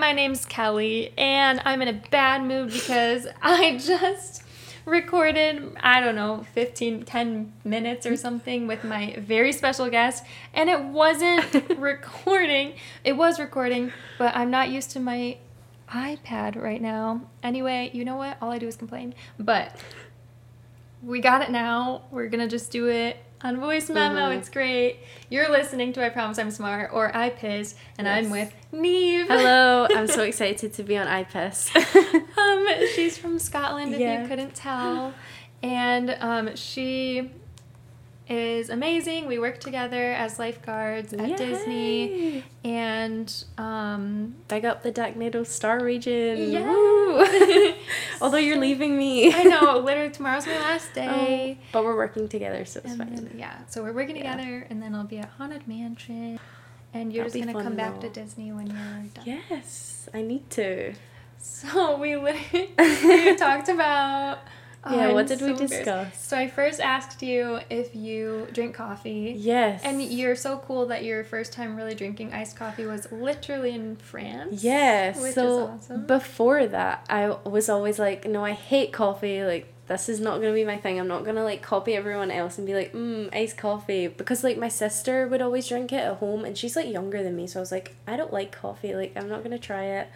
my name's Kelly, and I'm in a bad mood because I just recorded, I don't know, 15, 10 minutes or something with my very special guest, and it wasn't recording. It was recording, but I'm not used to my iPad right now. Anyway, you know what? All I do is complain. But we got it now. We're gonna just do it on voice memo. Mhm. It's great. You're listening to I Promise I'm Smart or I Piss, and I'm with Niamh. Hello, I'm so excited to be on iPiss. um, she's from Scotland, if Yeah. you couldn't tell, and um, she is amazing. We work together as lifeguards at Disney, Yay! and um, Big up the Dagnado Star region. Yeah. Woo! Although you're leaving me. I know literally tomorrow's my last day. Oh, but we're working together, so it's And fine. then, yeah, so we're working Yeah. together, and then I'll be at Haunted Mansion, and you're That'll just gonna come back to. Disney when you're done. Yes, I need to. So we literally we talked about. Yeah, what did we so discuss? So I first asked you if you drink coffee. Yes. And you're so cool that your first time really drinking iced coffee was literally in France. Which so is awesome. before that, I was always like, no, I hate coffee. Like, this is not gonna be my thing. I'm not gonna like copy everyone else and be like, mmm, iced coffee. Because like my sister would always drink it at home, and she's like younger than me, so I was like, I don't like coffee. Like, I'm not gonna try it.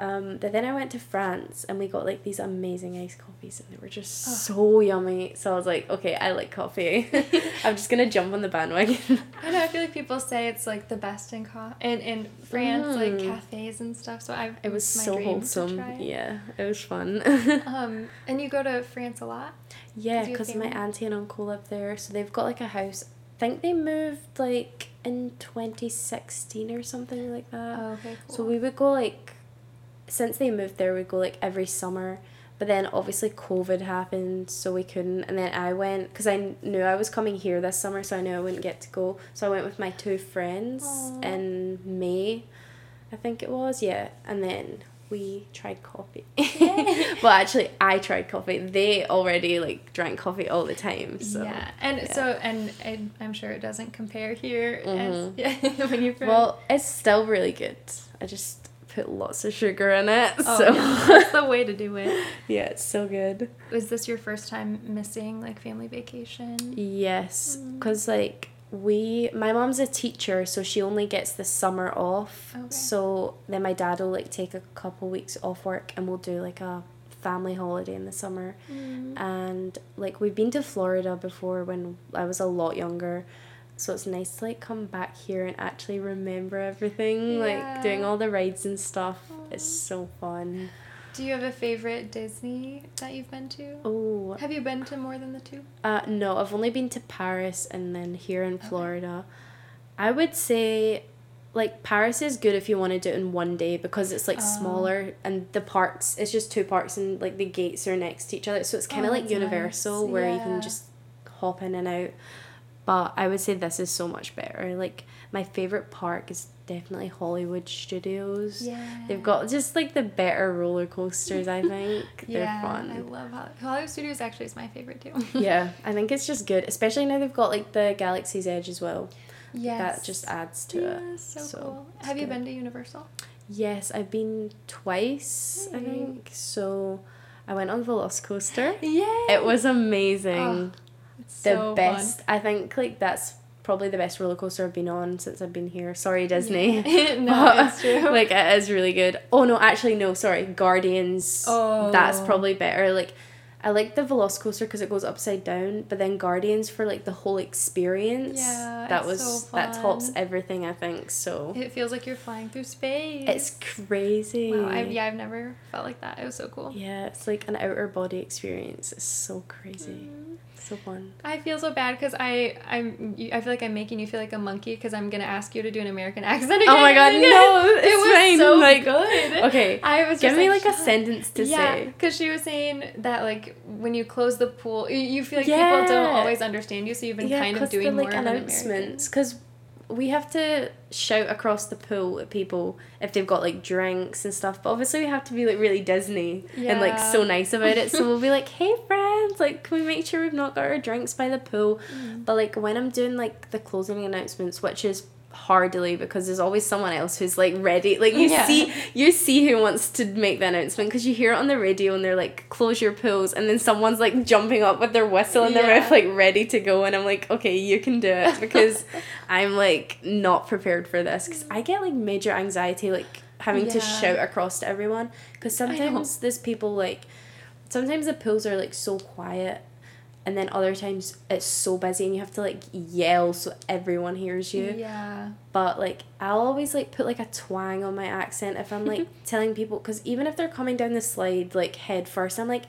Um, but then I went to France and we got like these amazing iced coffees and they were just Oh. so yummy. So I was like, okay, I like coffee. I'm just gonna jump on the bandwagon. I know. I feel like people say it's like the best in co- in in France, like Mm. cafes and stuff. So I it was my so wholesome. Yeah, it was fun. Um, and you go to France a lot. Yeah, Did you have because my auntie and uncle live there, so they've got like a house. I think they moved like in 2016 or something like that. Oh, okay, cool. So we would go like, since they moved there, we'd go like every summer. But then obviously COVID happened, so we couldn't. And then I went because I knew I was coming here this summer, so I knew I wouldn't get to go. So I went with my two friends Aw. in May, I think it was. Yeah, and then we tried coffee. Well, actually, I tried coffee. They already like drank coffee all the time. So yeah, and yeah. so and, and I'm sure it doesn't compare here as Mhm. yeah when you well, it's still really good. I just put lots of sugar in it. Oh, so yeah, that's the way to do it. yeah, it's so good. Was this your first time missing like family vacation? Yes, Mm. because like we, my mom's a teacher, so she only gets the summer off. Okay. So then my dad will like take a couple weeks off work, and we'll do like a family holiday in the summer. Mm. And like we've been to Florida before when I was a lot younger. So it's nice to like come back here and actually remember everything, like doing all the rides and stuff. It's so fun. Do you have a favorite Disney that you've been to? Oh, Have you been to more than the two? Uh, no, I've only been to Paris and then here in Okay. Florida. I would say, like, Paris is good if you want to do it in one day because it's like Oh. smaller and the parks, it's just two parks and like the gates are next to each other. So it's kind of Oh, like that's nice. Universal where you can just hop in and out. But I would say this is so much better. Like, my favorite park is definitely Hollywood Studios. Yeah. They've got just like the better roller coasters, I think. They're yeah, fun I love Hollywood. Hollywood Studios actually is my favorite too. yeah, I think it's just good, especially now they've got like the Galaxy's Edge as well. yes. That just adds to yeah, it. so, so cool. Have you good. been to Universal? Yes, I've been twice, I think. So I went on Velocicoaster. Yeah. It was amazing. It's the so best. I think like that's probably the best roller coaster I've been on since I've been here. Sorry, Disney. Fun. no, But, it's true. like it is really good. Oh no, actually no, sorry. Guardians. Oh. That's probably better. Like I like the Velocicoaster because it goes upside down, but then Guardians for like the whole experience. Yeah, that it's was so that tops everything I think. So it feels like you're flying through space. it's crazy. Wow, I've, yeah, I've never felt like that. It was so cool. Yeah, it's like an outer body experience. It's so crazy, Mm. So fun. I feel so bad because I I'm I feel like I'm making you feel like a monkey because I'm gonna ask you to do an American accent again. Oh my god, no! it was fine. so like, good. Okay, I was give just me like, a sentence to yeah, say. because she was saying that like when you close the pool, you, you feel like Yeah. people don't always understand you, so you've been kind of doing the, more like an announcements because we have to shout across the pool at people if they've got like drinks and stuff. But obviously, we have to be like really Disney and like so nice about it. So we'll be like, "Hey friends, like, can we make sure we've not got our drinks by the pool?" Mm. But like when I'm doing like the closing announcements, which is hardly because there's always someone else who's like ready. Like you Yeah. see, you see who wants to make the announcement because you hear it on the radio and they're like, "Close your pools," and then someone's like jumping up with their whistle in their Yeah. mouth, like ready to go, and I'm like, "Okay, you can do it," because I'm like not prepared for this because I get like major anxiety, like having to shout across to everyone because sometimes there's people like sometimes the pools are like so quiet and then other times it's so busy and you have to like yell so everyone hears you Yeah. but like i'll always like put like a twang on my accent if i'm like telling people because even if they're coming down the slide like head first i'm like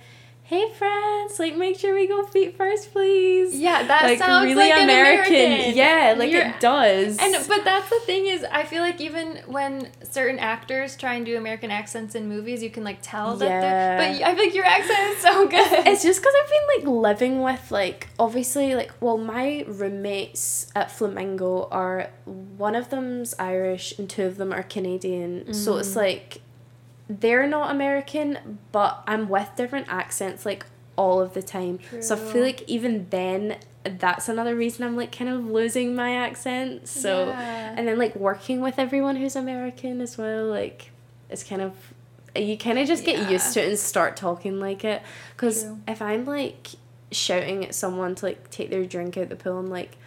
hey friends like make sure we go feet first please Yeah, that like sounds really like an american. American. yeah like You're- it does And but that's the thing is, I feel like even when certain actors try and do American accents in movies, you can like tell that Yeah. they're. But I feel like your accent is so good. It's just because I've been like living with like obviously like well my roommates at Flamingo are one of them's Irish and two of them are Canadian so it's Mm. like they're not American but I'm with different accents like all of the time. So I feel like even then that's another reason I'm like kind of losing my accent. So Yeah. and then like working with everyone who's American as well like it's kind of you kind of just get Yeah. used to it and start talking like it. Because if I'm like shouting at someone to like take their drink out the pool I'm like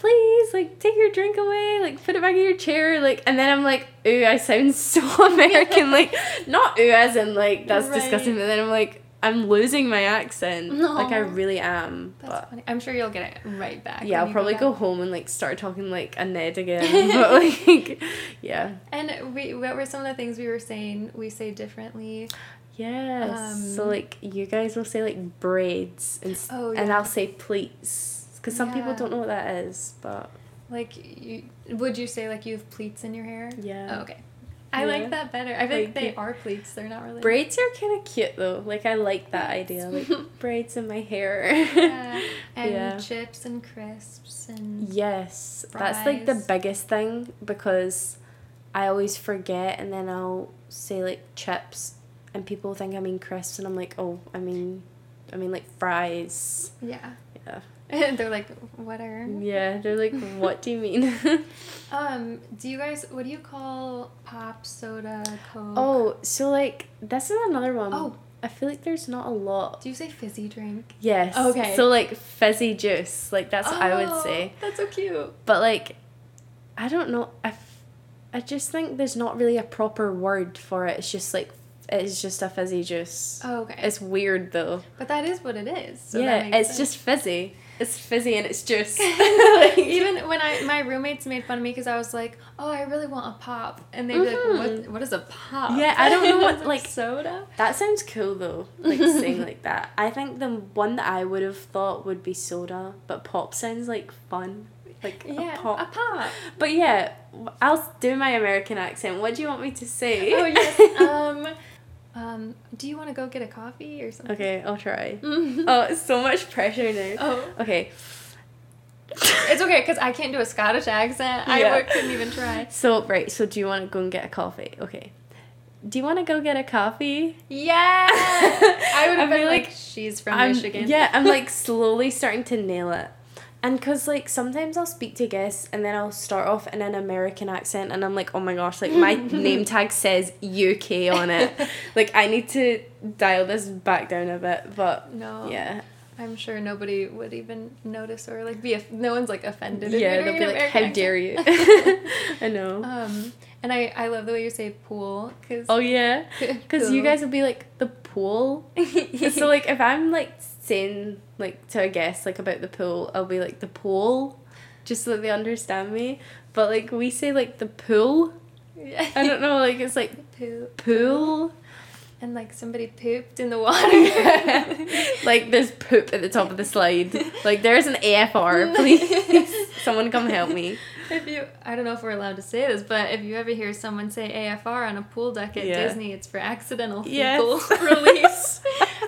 please like take your drink away like put it back in your chair like and then I'm like ooh I sound so American like not ooh as in like that's Right. disgusting but then I'm like I'm losing my accent like I really am That's but funny. I'm sure you'll get it right back. yeah, I'll probably go home and like start talking like a Ned again. but like, yeah, And we, what were some of the things we were saying? We say differently. yes. so Um, like, you guys will say like braids, and Oh, and. I'll say pleats because some people don't know what that is. But Like, you would you say like you have pleats in your hair? yeah, Oh, okay. I Yeah. like that better. I feel like Like, they are pleats. They're not really. braids are kind of cute though. Like I like that idea, like braids in my hair. Yeah. And Yeah. chips and crisps and. Yes, that's like the biggest thing because I always forget and then I'll say like chips and people think I mean crisps and I'm like, oh, I mean, I mean like fries. Yeah. Yeah. And they're like, what are. Yeah, they're like, what do you mean? Um, do you guys, what do you call pop, soda, coke? oh, so like this is another one. Oh. I feel like there's not a lot. Do you say fizzy drink? Yes. Okay. So like fizzy juice, like that's what I would Oh, say. That's so cute. But like, I don't know. I, f- I just think there's not really a proper word for it. It's just like it's just a fizzy juice. Oh, okay. It's weird though. but that is what it is. So that yeah, it's sense. just fizzy. It's fizzy and it's juice. Even when I my roommates made fun of me because I was like, "Oh, I really want a pop," and they'd be like. "What? What is a pop?" Yeah, I don't know what like- soda. That sounds cool though, like saying like that. I think the one that I would have thought would be soda, but pop sounds like fun, like Yeah, a pop. a pop. But yeah, I'll do my American accent. What do you want me to say? Oh yes. um, um, do you want to go get a coffee or something? okay, I'll try. Oh, it's so much pressure now. Oh, Okay. it's okay because I can't do a Scottish accent. I Yeah. would- couldn't even try. So right, so do you want to go and get a coffee? Okay. Do you want to go get a coffee? Yeah, I would have been feel like, like "She's from I'm- Michigan." Yeah, I'm like slowly starting to nail it. And cause like sometimes I'll speak to guests and then I'll start off in an American accent and I'm like, oh my gosh, like my name tag says UK on it. Like I need to dial this back down a bit, but No. yeah, I'm sure nobody would even notice or like be. If, no one's like offended. yeah, they'll be like, how American dare you? I know. Um, and I I love the way you say pool because. oh yeah, because you guys will be like the pool. so like if I'm like saying like to a guest like about the pool, I'll be like the pool, just so that they understand me. But like we say like the pool. I don't know, like it's like Poop. pool. And like somebody pooped in the water. like there's poop at the top of the slide. Like there's an AFR, please. Someone come help me. If you, I don't know if we're allowed to say this, but if you ever hear someone say AFR on a pool deck at Yeah. Disney, it's for accidental Yes. fecal release.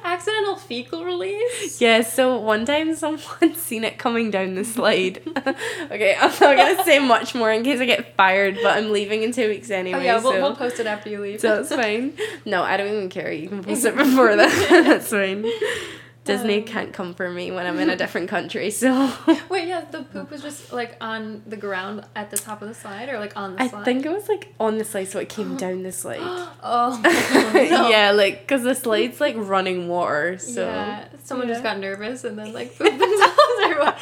accidental fecal release. Yeah, so one time someone seen it coming down the slide. okay, I'm not gonna say much more in case I get fired, but I'm leaving in two weeks anyway. oh yeah, we'll, we'll post it after you leave. so it's fine. No, I don't even care. You can post it before that. That's fine. Disney Um. can't come for me when I'm in a different country. So Wait, yeah, the poop was just like on the ground at the top of the slide, or like on the I slide. I think it was like on the slide, so it came down the slide. oh, no. yeah, like because the slide's like running water. So yeah, someone just got nervous and then like pooped themselves what?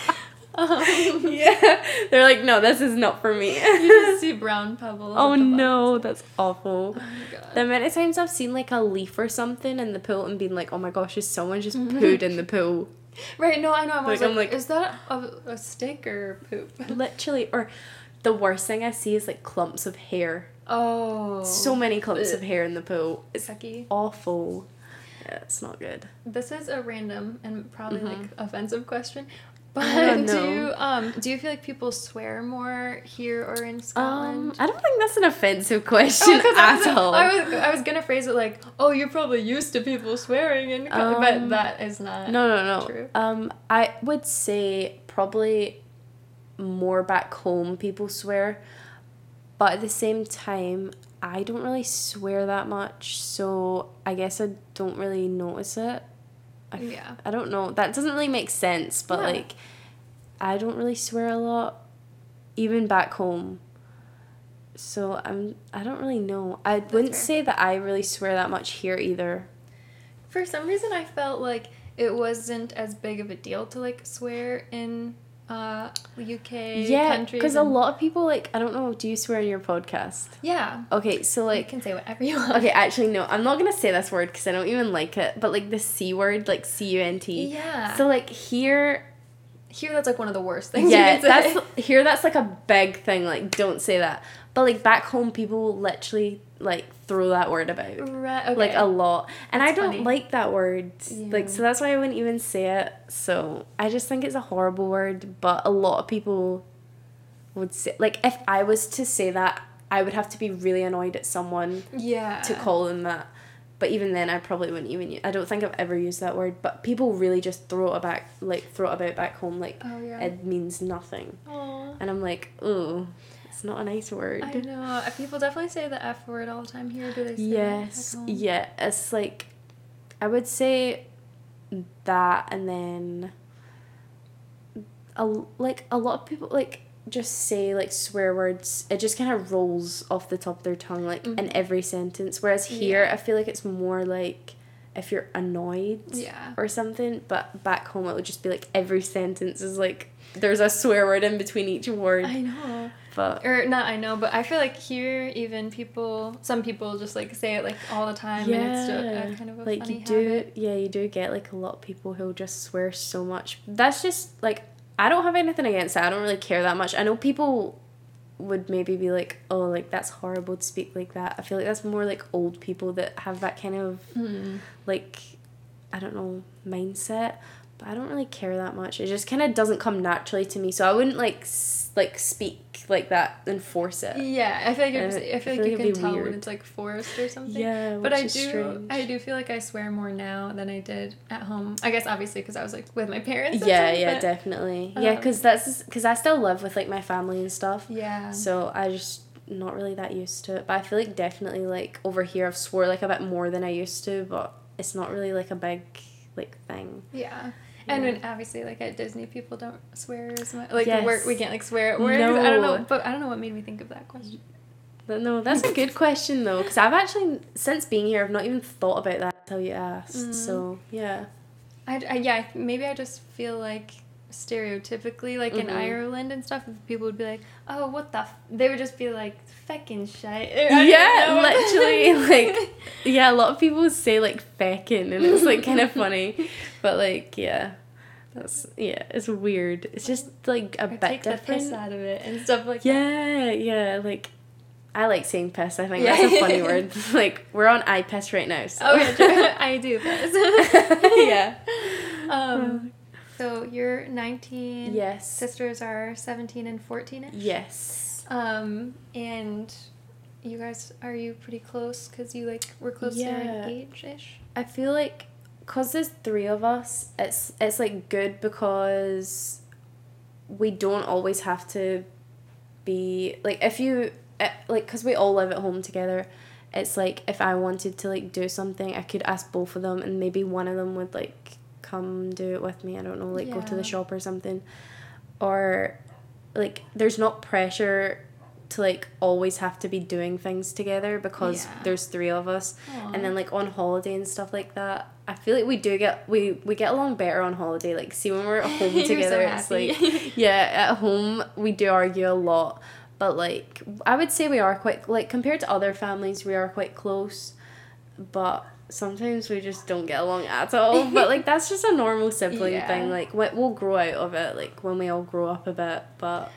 Um, yeah, they're like, no, this is not for me. you just see brown pebbles. oh no, that's awful. Oh my god. The amount of times I've seen like a leaf or something in the pool and been like, oh my gosh, is someone just Mm-hmm. pooed in the pool? Right, no, I know. I'm Like, like, I'm like- is that a, a stick or poop? Literally, or the worst thing I see is like clumps of hair. Oh. So many clumps of hair in the pool. It's sucky. awful. Yeah, it's not good. This is a random and probably Mhm. like offensive question. But do um do you feel like people swear more here or in Um, Scotland? I don't think that's an offensive question Oh, 'cause I was, at all. I was I was gonna phrase it like, oh, you're probably used to people swearing, and Um, but that is not. No, no, no. True. Um, I would say probably more back home people swear, but at the same time, I don't really swear that much, so I guess I don't really notice it. I, Yeah. I don't know. That doesn't really make sense, but Yeah. like, I don't really swear a lot, even back home. So I'm. I don't really know. I wouldn't fair. say that I really swear that much here either. For some reason, I felt like it wasn't as big of a deal to like swear in uh UK Yeah, because a lot of people like I don't know. Do you swear in your podcast? Yeah. Okay, so like you can say whatever you want. okay, actually no, I'm not gonna say this word because I don't even like it. But like the c word, like c u n t. Yeah. So like here, Here, that's like one of the worst things. yeah, you can say. that's here. That's like a big thing. Like don't say that. But like back home, people literally like throw that word about. Right, okay. Like a lot, and I don't funny. like that word. Like so that's why I wouldn't even say it. So I just think it's a horrible word. But a lot of people would say like if I was to say that, I would have to be really annoyed at someone yeah. to call them that. But even then, I probably wouldn't even. I don't think I've ever used that word. But people really just throw it back, like throw it about back home, like Oh yeah. it means nothing. Aw. And I'm like, ooh, it's not a nice word. I know. Uh, People definitely say the F word all the time here. Do they say Yes, yeah. It's like, I would say that, and then, a like a lot of people like just say like swear words. It just kind of rolls off the top of their tongue, like in Mhm. every sentence. Whereas here, Yeah. I feel like it's more like if you're annoyed Yeah. or something. But back home, it would just be like every sentence is like there's a swear word in between each word. I know. But Or not I know, but I feel like here even people some people just like say it like all the time and it's just Yeah, kind of a like funny you do habit. yeah you do get like a lot of people who'll just swear so much. That's just like i don't have anything against that i don't really care that much. I know people would maybe be like oh like that's horrible to speak like that. I feel like that's more like old people that have that kind of Mm. like i don't know mindset. But i don't really care that much. It just kind of doesn't come naturally to me. So i wouldn't like like speak like that and force it Yeah, I feel like it's, I feel like you can tell when it's like forced or something. yeah But I do, strange. I do feel like I swear more now than I did at home. I guess obviously because I was like with my parents. yeah yeah but- definitely yeah um, because that's because i still live with like my family and stuff Yeah. so i just not really that used to it but i feel like definitely like over here i've swore like a bit more than i used to but it's not really like a big like thing Yeah. And when obviously like at Disney people don't swear as much. Like work we can't like swear at work. I don't know, No. but I don't know what made me think of that question. but no that's a good question though because i've actually since being here i've not even thought about that until you asked Mm. so yeah I, I yeah maybe I just feel like stereotypically like in Mhm. Ireland and stuff people would be like oh what the f-? they would just be like feckin' shite yeah literally like yeah a lot of people say like feckin and it's like kind of funny but like yeah that's yeah it's weird it's just like a Or bit take the different piss out of it and stuff like that. Yeah, yeah, like I like saying piss. I think that's a funny word. Like we're on I piss right now. So. Oh yeah. I do piss. yeah. Um, so you're 19. Yes. Sisters are 17 and 14 ish. Yes. Um, and you guys are you pretty close? Cause you like were closer Yeah. in age ish. I feel like cause there's three of us, it's it's like good because we don't always have to be like if you eh, like cause we all live at home together. It's like if I wanted to like do something, I could ask both of them, and maybe one of them would like come do it with me. I don't know, like go to the shop or something. Or like there's not pressure to like always have to be doing things together because Yeah. there's three of us. Aw. And then like on holiday and stuff like that, I feel like we do get we we get along better on holiday. Like see when we're at home You're so together, it's like yeah, at home we do argue a lot, but like I would say we are quite like compared to other families, we are quite close, but sometimes we just don't get along at all. but like that's just a normal sibling Yeah. thing. Like we- we'll grow out of it, like when we all grow up a bit. But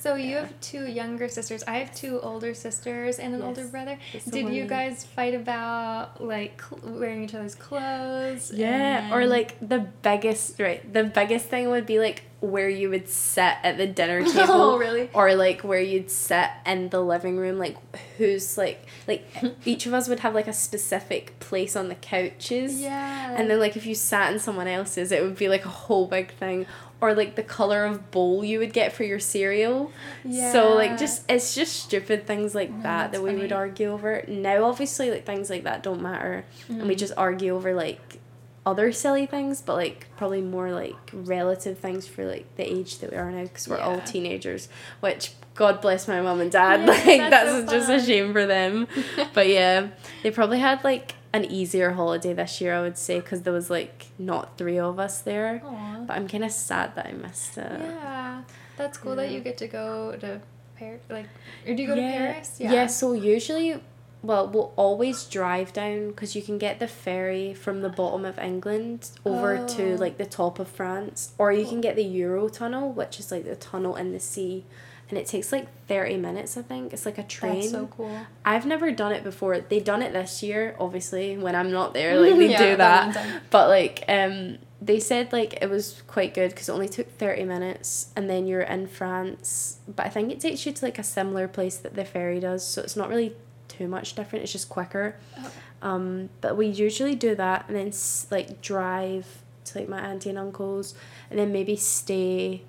So you have two younger sisters. I have two older sisters and an older brother. Did you guys fight about like wearing each other's clothes? yeah, or like the biggest right, the biggest thing would be like where you would sit at the dinner oh, table. Oh, really? or like where you'd sit in the living room like who's like like each of us would have like a specific place on the couches Yeah. and then like if you sat in someone else's it would be like a whole big thing or like the color of bowl you would get for your cereal. So like just it's just stupid things like No, that that we would argue over. Now obviously like things like that don't matter. And we Mhm. just argue over like other silly things but like probably more like relative things for like the age that we are now because we're all teenagers which god bless my mom and dad. Yeah, like that's that's, so just a shame for them. But yeah they probably had like an easier holiday this year i would say because there was like not three of us there Aw. but i'm kind of sad that i missed it Yeah, that's cool that you get to go to Paris. Like, or do you go to. Paris? Yeah. Yeah. so usually, well, we'll always drive down because you can get the ferry from the bottom of England over to Oh. like the top of France, or you can get the Euro tunnel, which is like the tunnel in the sea. And it takes like 30 minutes, I think. It's like a train. That's so cool. I've never done it before. They've done it this year, obviously, when I'm not there. Like, they Yeah, do that that. But, like, um, they said, like, it was quite good because it only took 30 minutes and then you're in France. But I think it takes you to, like, a similar place that the ferry does. So it's not really too much different. It's just quicker. Okay. Um, but we usually do that and then, like, drive to, like, my auntie and uncle's and then maybe stay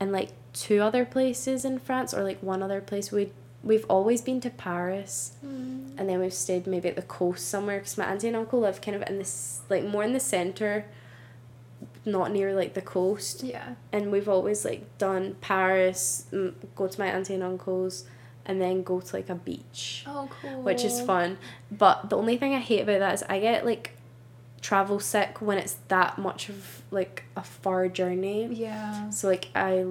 and like, two other places in France or, like, one other place. we we've always been to Paris Mm. and then we've stayed maybe at the coast somewhere because my auntie and uncle live kind of in this like more in the center not near like the coast Yeah. and we've always like done paris go to my auntie and uncle's and then go to like a beach Oh, cool. which is fun but the only thing i hate about that is i get like travel sick when it's that much of like a far journey Yeah. so like I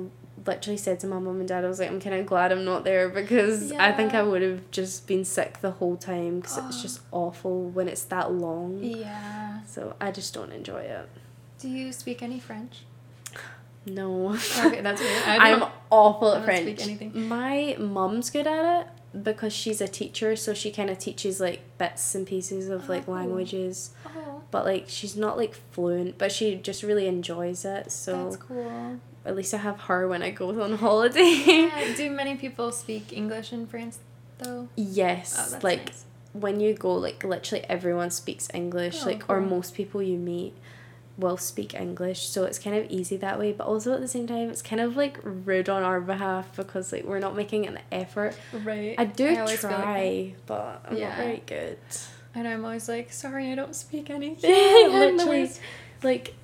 literally said to my mum and dad, I was like, I'm kind of glad I'm not there because I think I would have just been sick the whole time because it's Oh. just awful when it's that long. Yeah. So I just don't enjoy it. Do you speak any French? No. Okay, that's weird. I I'm awful at French. anything. My mum's good at it because she's a teacher, so she kind of teaches like bits and pieces of Oh, like cool. languages. Oh, But like she's not like fluent, but she just really enjoys it. So that's cool. At least I have her when I go on holiday. Yeah, do many people speak English in France, though? Yes, Oh, that's like nice. when you go, like literally everyone speaks English, Oh, like or most people you meet will speak English, so it's kind of easy that way. But also at the same time, it's kind of like rude on our behalf because like we're not making an effort. Right. I do always feel like try, but I'm Yeah. not very good. And I'm always like, sorry, I don't speak anything. Yeah, literally. Like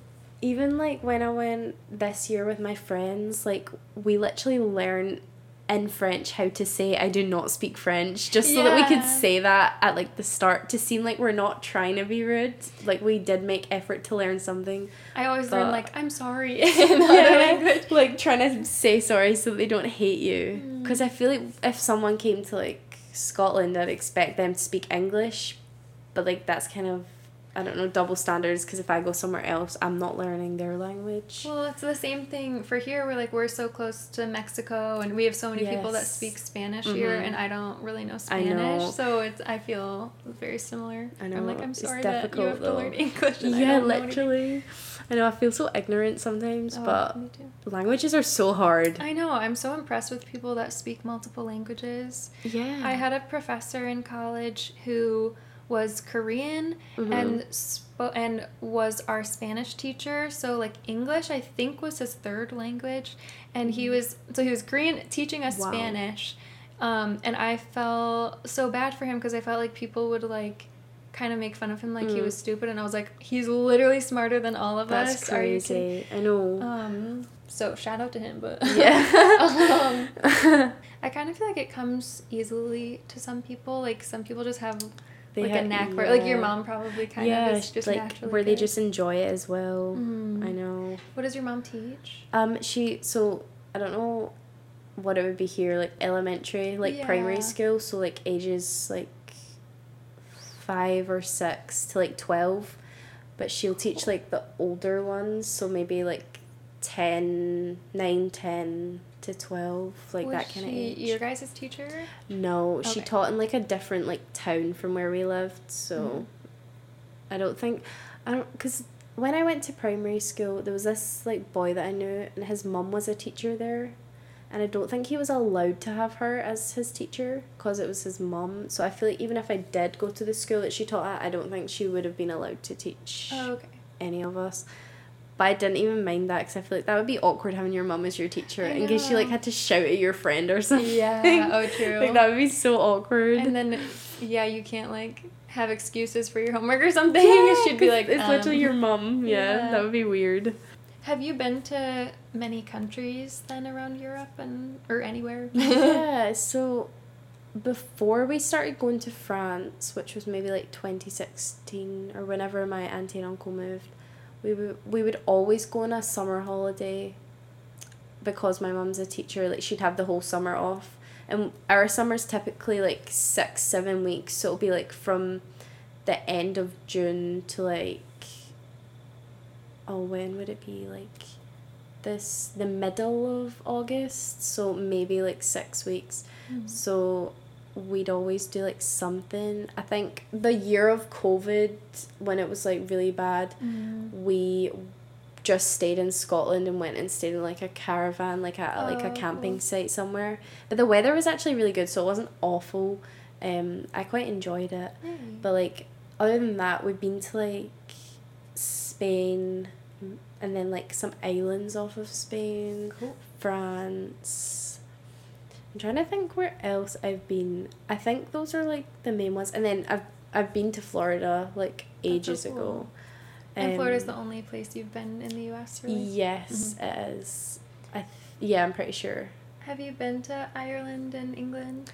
even like when I went this year with my friends, like we literally learned in French how to say I do not speak French just so that we could say that at like the start to seem like we're not trying to be rude. Like we did make effort to learn something. I always learn like, I'm sorry in other language. like trying to say sorry so they don't hate you. Mm. Because I feel like if someone came to like Scotland, I'd expect them to speak English, but like that's kind of I don't know double standards. Because if I go somewhere else, I'm not learning their language. Well, it's the same thing for here. We're like we're so close to Mexico, and we have so many people that speak Spanish here, Mhm. and I don't really know Spanish. know. So it's I feel very similar. I I'm like know, I'm sorry that you have to though. learn English. And I yeah, don't know literally. I know I feel so ignorant sometimes, Oh, but languages are so hard. I know. I'm so impressed with people that speak multiple languages. yeah. I had a professor in college who was Korean Mhm. and spo- and was our Spanish teacher. So like English, I think was his third language, and he was so he was Korean teaching us. Wow. Spanish, um, and I felt so bad for him because I felt like people would like kind of make fun of him like he Mm. was stupid, and I was like, he's literally smarter than all of That's us. Are you kidding? crazy. I know. Um. So shout out to him, but yeah. um, I kind of feel like it comes easily to some people. Like some people just have They like a ha- knack for it. Like your mom probably kind yeah, of is just like where they just enjoy it as well. Mhm. I know. What does your mom teach? Um, she so I don't know what it would be here, like elementary, like primary school, so like ages like five or six to like twelve. But she'll teach like the older ones, so maybe like 10, 9, 10 to twelve, like Was that kind of she age. Your guys' teacher? No, she Okay. taught in like a different like town from where we lived, so Mhm. I don't think I don't because when I went to primary school, there was this like boy that I knew, and his mum was a teacher there, and I don't think he was allowed to have her as his teacher because it was his mum. So I feel like even if I did go to the school that she taught at, I don't think she would have been allowed to teach Oh, okay. any of us. But I didn't even mind that because I feel like that would be awkward having your mum as your teacher in case you like had to shout at your friend or something. Yeah. Oh, true. like that would be so awkward. And then, yeah, you can't like have excuses for your homework or something. Yeah, She'd be like, it's literally um, your mum. Yeah, yeah. that would be weird. Have you been to many countries then around Europe and or anywhere? yeah, so before we started going to France, which was maybe like 2016 or whenever my auntie and uncle moved, we would we would always go on a summer holiday because my mum's a teacher, like she'd have the whole summer off. And our summer's typically like six, seven weeks, so it'll be like from the end of June to like oh when would it be like this the middle of August, so maybe like six weeks. Mm. So we'd always do like something. I think the year of COVID when it was like really bad, Mm. we just stayed in Scotland and went and stayed in like a caravan, like at like a Oh, camping site somewhere. But the weather was actually really good, so it wasn't awful. Um, I quite enjoyed it. Hey. But like other than that, we've been to like Spain, and then like some islands off of Spain, Cool. France. I'm trying to think where else I've been. I think those are like the main ones, and then I've I've been to Florida like so ages cool. ago. And Florida's Um, the only place you've been in the U.S. Really? Yes, Mhm. it is. I th- yeah, I'm pretty sure. Have you been to Ireland and England?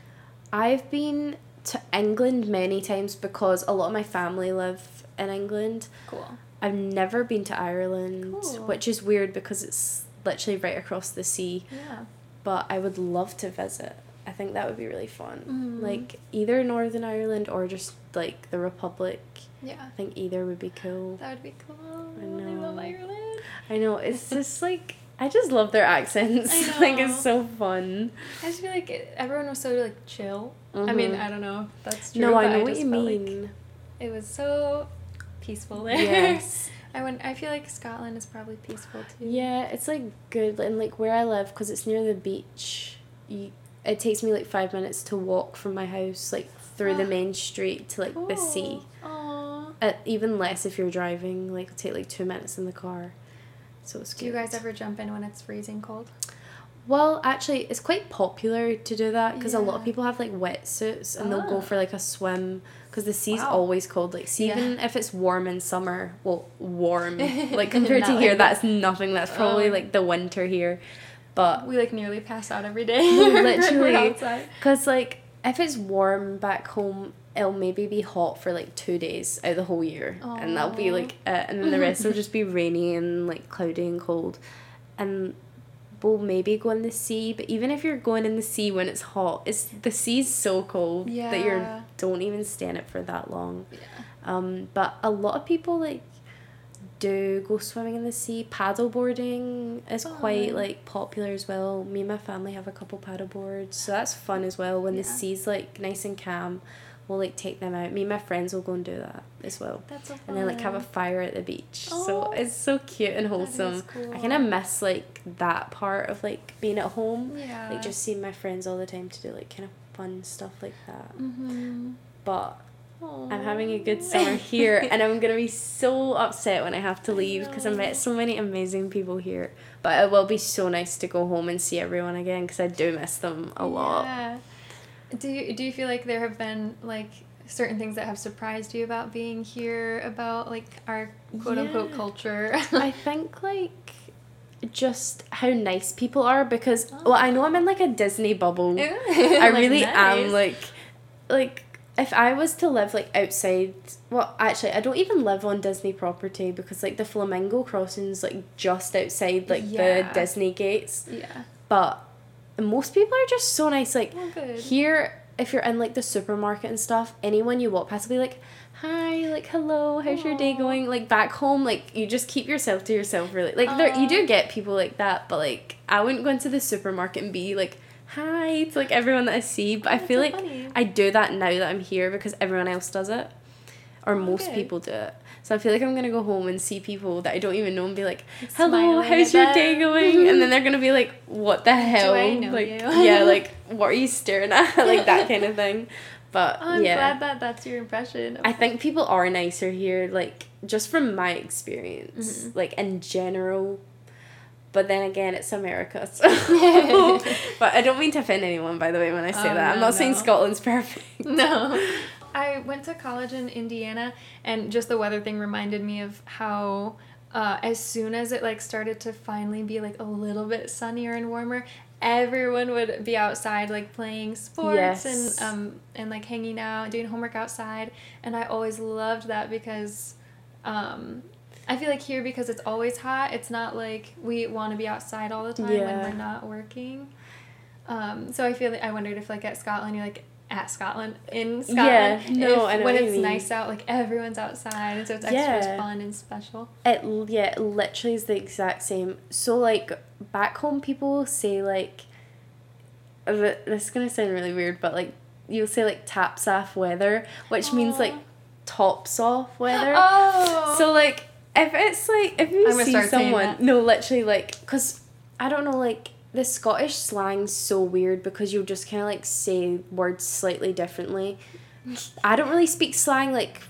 I've been to England many times because a lot of my family live in England. Cool. I've never been to Ireland, Cool. which is weird because it's literally right across the sea. Yeah. But I would love to visit. I think that would be really fun. Mhm. Like either Northern Ireland or just like the Republic. Yeah. I think either would be cool. That would be cool. I I love know. Ireland. I know it's just like I just love their accents. I like it's so fun. I just feel like it, everyone was so like chill. I mean, Mhm. I don't know if that's true. no, I know what just you felt like mean. it was so peaceful there. yes. I went. I feel like Scotland is probably peaceful too. Yeah, it's like good and like where I live because it's near the beach. You, it takes me like five minutes to walk from my house like through the main street to like the sea. Aww. Uh, even less if you're driving. Like take like two minutes in the car. So it's good. Do you guys ever jump in when it's freezing cold? Well, actually, it's quite popular to do that because a lot of people have like wetsuits and they'll go Ah. for like a swim because the sea's Wow. always cold. Like, see, Yeah. even if it's warm in summer, well, warm like compared to here, like that's nothing. That's probably Um, like the winter here, but We like nearly pass out every day. No, when we're literally. outside. Because, like, if it's warm back home, it'll maybe be hot for like two days out of the whole year. And that'll be like, uh, and then the rest will just be rainy and like cloudy and cold. And we'll maybe go in the sea, but even if you're going in the sea when it's hot, it's the sea's so cold that you don't even stay in it for that long. Yeah. Um, but a lot of people like do go swimming in the sea. Paddle boarding is quite like popular as well. Me and my family have a couple paddle boards, so that's fun as well. When the sea's like nice and calm, we'll like take them out. Me and my friends will go and do that as well. That's so fun. And then like have a fire at the beach. Aw. So it's so cute and wholesome. cool. I kind of miss like that part of like being at home. Yeah. Like just seeing my friends all the time to do like kind of fun stuff like that. Mm-hmm. But I'm having a good summer here, and I'm gonna be so upset when I have to leave because I know. met so many amazing people here. But it will be so nice to go home and see everyone again because I do miss them a lot. Yeah. Do you do you feel like there have been like certain things that have surprised you about being here about like our quote unquote Yeah. culture? I think like just how nice people are because well I know I'm in like a Disney bubble. I Like, really am like like if I was to live like outside well actually I don't even live on Disney property because like the flamingo crossing's like just outside like Yeah. the Disney gates. Yeah. But most people are just so nice like oh, good. here if you're in like the supermarket and stuff, anyone you walk past will be like, Hi, like hello, how's your day going? Like back home, like you just keep yourself to yourself really like there you do get people like that, but like I wouldn't go into the supermarket and be like hi to like everyone that I see. But I feel so like funny. I do that now that I'm here because everyone else does it. Or Oh, most good. people do it. So I feel like I'm gonna go home and see people that I don't even know and be like, Hello, how's your day going? And then they're gonna be like, What the hell? I know like yeah, like what are you staring at? like that kind of thing. But Oh, I'm yeah. glad that that's your impression. of- I think people are nicer here, like just from my experience, Mhm. like in general. But then again, it's America, so. but I don't mean to offend anyone, by the way, when I say Oh, that. I'm no, not saying. Scotland's perfect. No. I went to college in Indiana and just the weather thing reminded me of how uh, as soon as it like started to finally be like a little bit sunnier and warmer, everyone would be outside like playing sports Yes. and um and like hanging out, doing homework outside, and I always loved that because um I feel like here because it's always hot, it's not like we want to be outside all the time when we're not working. Um, so I feel like I wondered if like at Scotland you're like at Scotland in Scotland. Yeah, no, if, I know when it's nice out, like everyone's outside, and so it's extra Yeah. fun and special. It yeah, it literally is the exact same. So like back home, people say like, uh, this is gonna sound really weird, but like you'll say like taps off weather, which means like tops off weather. Oh, So like if it's like if you see someone no literally like because I don't know like the Scottish slang's so weird because you'll just kind of like say words slightly differently. I don't really speak slang like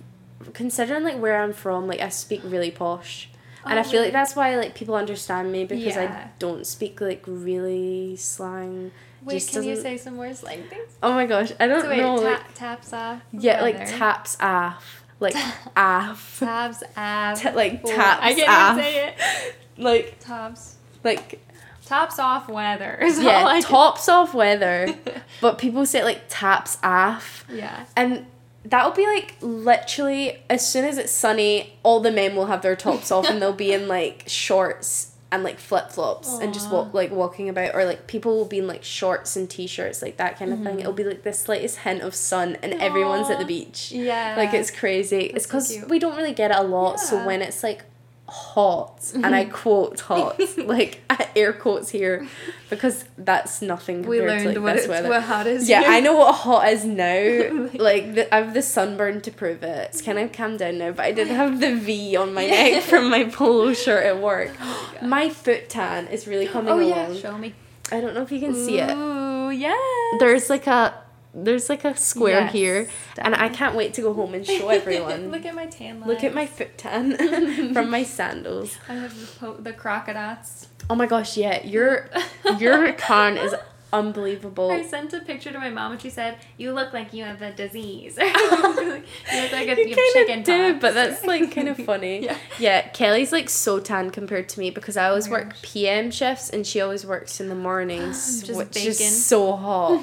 considering like where I'm from like I speak really posh. And I Oh, feel like oh. that's why like people understand me because I don't speak like really slang. wait, just can you doesn't- say some more slang things? Oh my gosh, I don't So wait, know. ta- like, taps off. yeah, like taps off, like off, Tabs ass. Ta- like taps I can't even say it. like Tops. like Tops off weather. is yeah, can- tops off weather, but people say it like taps off, yeah. and that'll be like literally as soon as it's sunny, all the men will have their tops off and they'll be in like shorts and like flip flops and just walk like walking about, or like people will be in like shorts and t shirts, like that kind of Mm-hmm. thing. It'll be like the slightest hint of sun, and everyone's at the beach. Yeah. Like it's crazy. it's That's so because cute. we don't really get it a lot. So when it's like hot, and I quote hot, like air quotes here, because that's nothing we learned to like what this weather. what hot is. Yeah, here. I know what hot is now. like the, I have the sunburn to prove it. It's kind of calmed down now, but I did have the V on my neck from my polo shirt at work. Oh my. My foot tan is really coming Oh yeah, show me. I don't know if you can see it. Ooh, yeah. There's like a there's like a square Yes, here, and I can't wait to go home and show everyone. Look at my tan line. Look at my foot tan from my sandals. I have the, po- the crocodiles. Oh my gosh, yeah, your your tan is unbelievable. I sent a picture to my mom and she said, "You look like you have a disease. you look like a, you you chicken pox." but that's like kind of funny. Yeah. yeah. Kelly's like so tan compared to me because I always Oh work gosh. PM shifts and she always works in the mornings, Just which bacon. is so hot.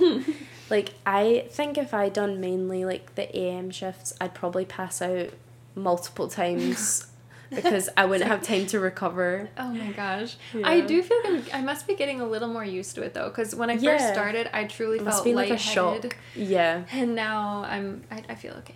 Like I think if I done mainly like the AM shifts, I'd probably pass out multiple times because I wouldn't have time to recover. Oh my gosh. I do feel like I'm, I must be getting a little more used to it though, because when I first started, I truly It must felt be like a shock. Yeah. and now I'm I, I feel okay.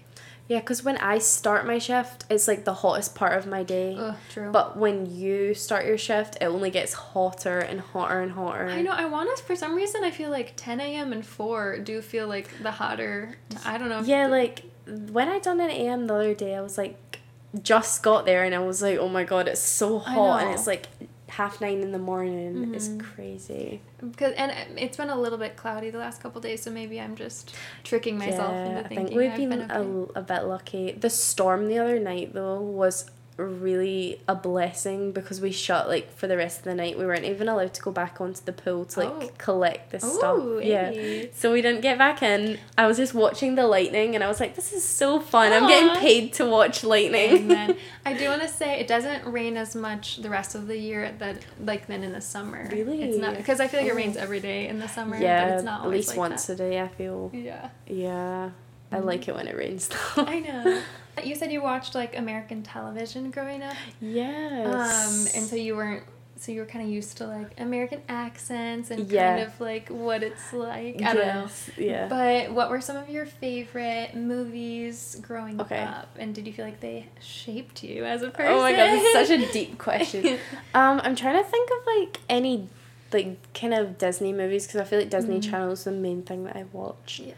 Yeah, because when I start my shift, it's like the hottest part of my day. True. But when you start your shift, it only gets hotter and hotter and hotter. I know I want to. For some reason, I feel like 10 a.m. and 4 do feel like the hotter. I don't know. Yeah, like when I done an AM the other day, I was like, just got there and I was like, oh my god, it's so hot and it's like half nine in the morning. It's Mhm. crazy. Because and it's been a little bit cloudy the last couple days, so maybe I'm just tricking myself yeah, into I think we've I've been, been a, a bit lucky. The storm the other night though was really a blessing because we shut like for the rest of the night. We weren't even allowed to go back onto the pool to like Oh. collect the stuff. Yeah. hey. So we didn't get back in. I was just watching the lightning and I was like, this is so fun. I'm getting paid to watch lightning. Amen. I do want to say it doesn't rain as much the rest of the year that like than in the summer. Really? It's not because I feel like Oh. it rains every day in the summer. yeah, but it's not at least like once that. a day I feel. Yeah, Yeah. I Mhm. like it when it rains though. I know. You said you watched like American television growing up, yes. um, and so you weren't. So you were kind of used to like American accents and Yeah. kind of like what it's like. I don't know. Yeah. But what were some of your favorite movies growing Okay. up, and did you feel like they shaped you as a person? Oh my god, this is such a deep question. Um, I'm trying to think of like any like kind of Disney movies because I feel like Disney Mhm. Channel is the main thing that I watch. yeah.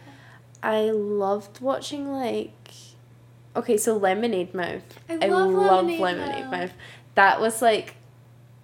I loved watching like okay, so Lemonade Mouth. I I love love Lemonade Lemonade, Mouth. Mouth. That was like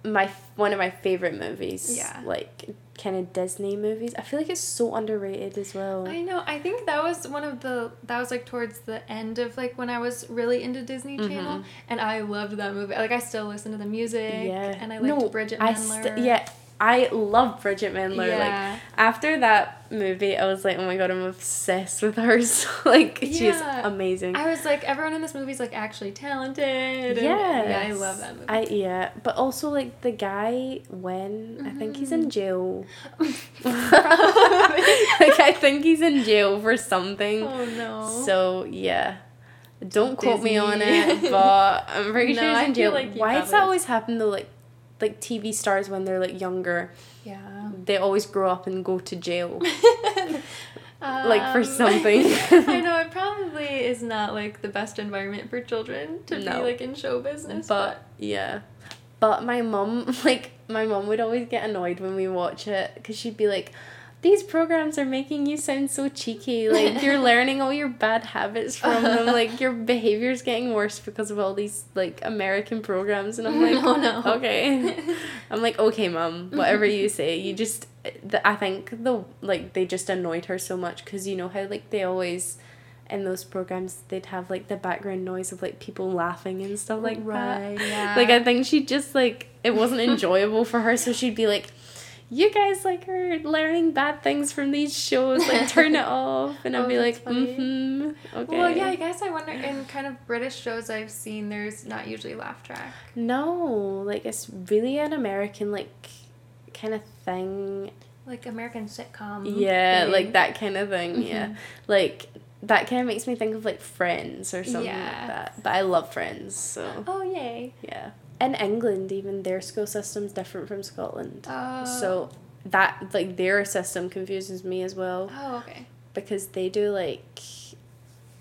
my one of my favorite movies. Yeah. Like kind of Disney movies. I feel like it's so underrated as well. I know. I think that was one of the that was like towards the end of like when I was really into Disney Channel, Mhm. and I loved that movie. Like I still listen to the music. yeah. And I liked no, Bridgit I Mendler. st- yeah, I love Bridgit Mendler. Like Yeah. after that movie, I was like, oh my god, I'm obsessed with her. So like, she's amazing. I was like, everyone in this movie is like actually talented. and- Yeah, I love that movie. I yeah, but also like the guy when I think he's in mm-hmm. jail. like I think he's in jail for something. oh no. So yeah. Don't quote me on it, but I'm pretty No, sure he's in jail. like Why does that always happen though? Like, like TV stars when they're like younger, yeah. They always grow up and go to jail, like for Um, something. I know it probably is not like the best environment for children to be like in show business, but yeah, but my mom, like my mom, would always get annoyed when we watch it because she'd be like. These programs are making you sound so cheeky. Like you're learning all your bad habits from them. Like your behavior's getting worse because of all these like American programs. And I'm like, Oh, no. okay. I'm like, okay, mom, whatever you say. You just, the, I think the like they just annoyed her so much because you know how like they always, in those programs they'd have like the background noise of like people laughing and stuff like that. right, yeah. Like I think she just like it wasn't enjoyable for her, so she'd be like. You guys like are learning bad things from these shows. Like turn it off, and i'll Oh, be like, mm-hmm, okay. Well, yeah, I guess I wonder in kind of British shows I've seen, there's not usually laugh track. No, like it's really an American like kind of thing. Like American sitcom. Yeah, thing. like that kind of thing. Yeah, Mhm. like that kind of makes me think of like Friends or something Yeah. like that. But I love Friends, so Oh, yay. yeah. In England, even their school system's different from Scotland. Oh. So that like their system confuses me as well Oh, okay. because they do like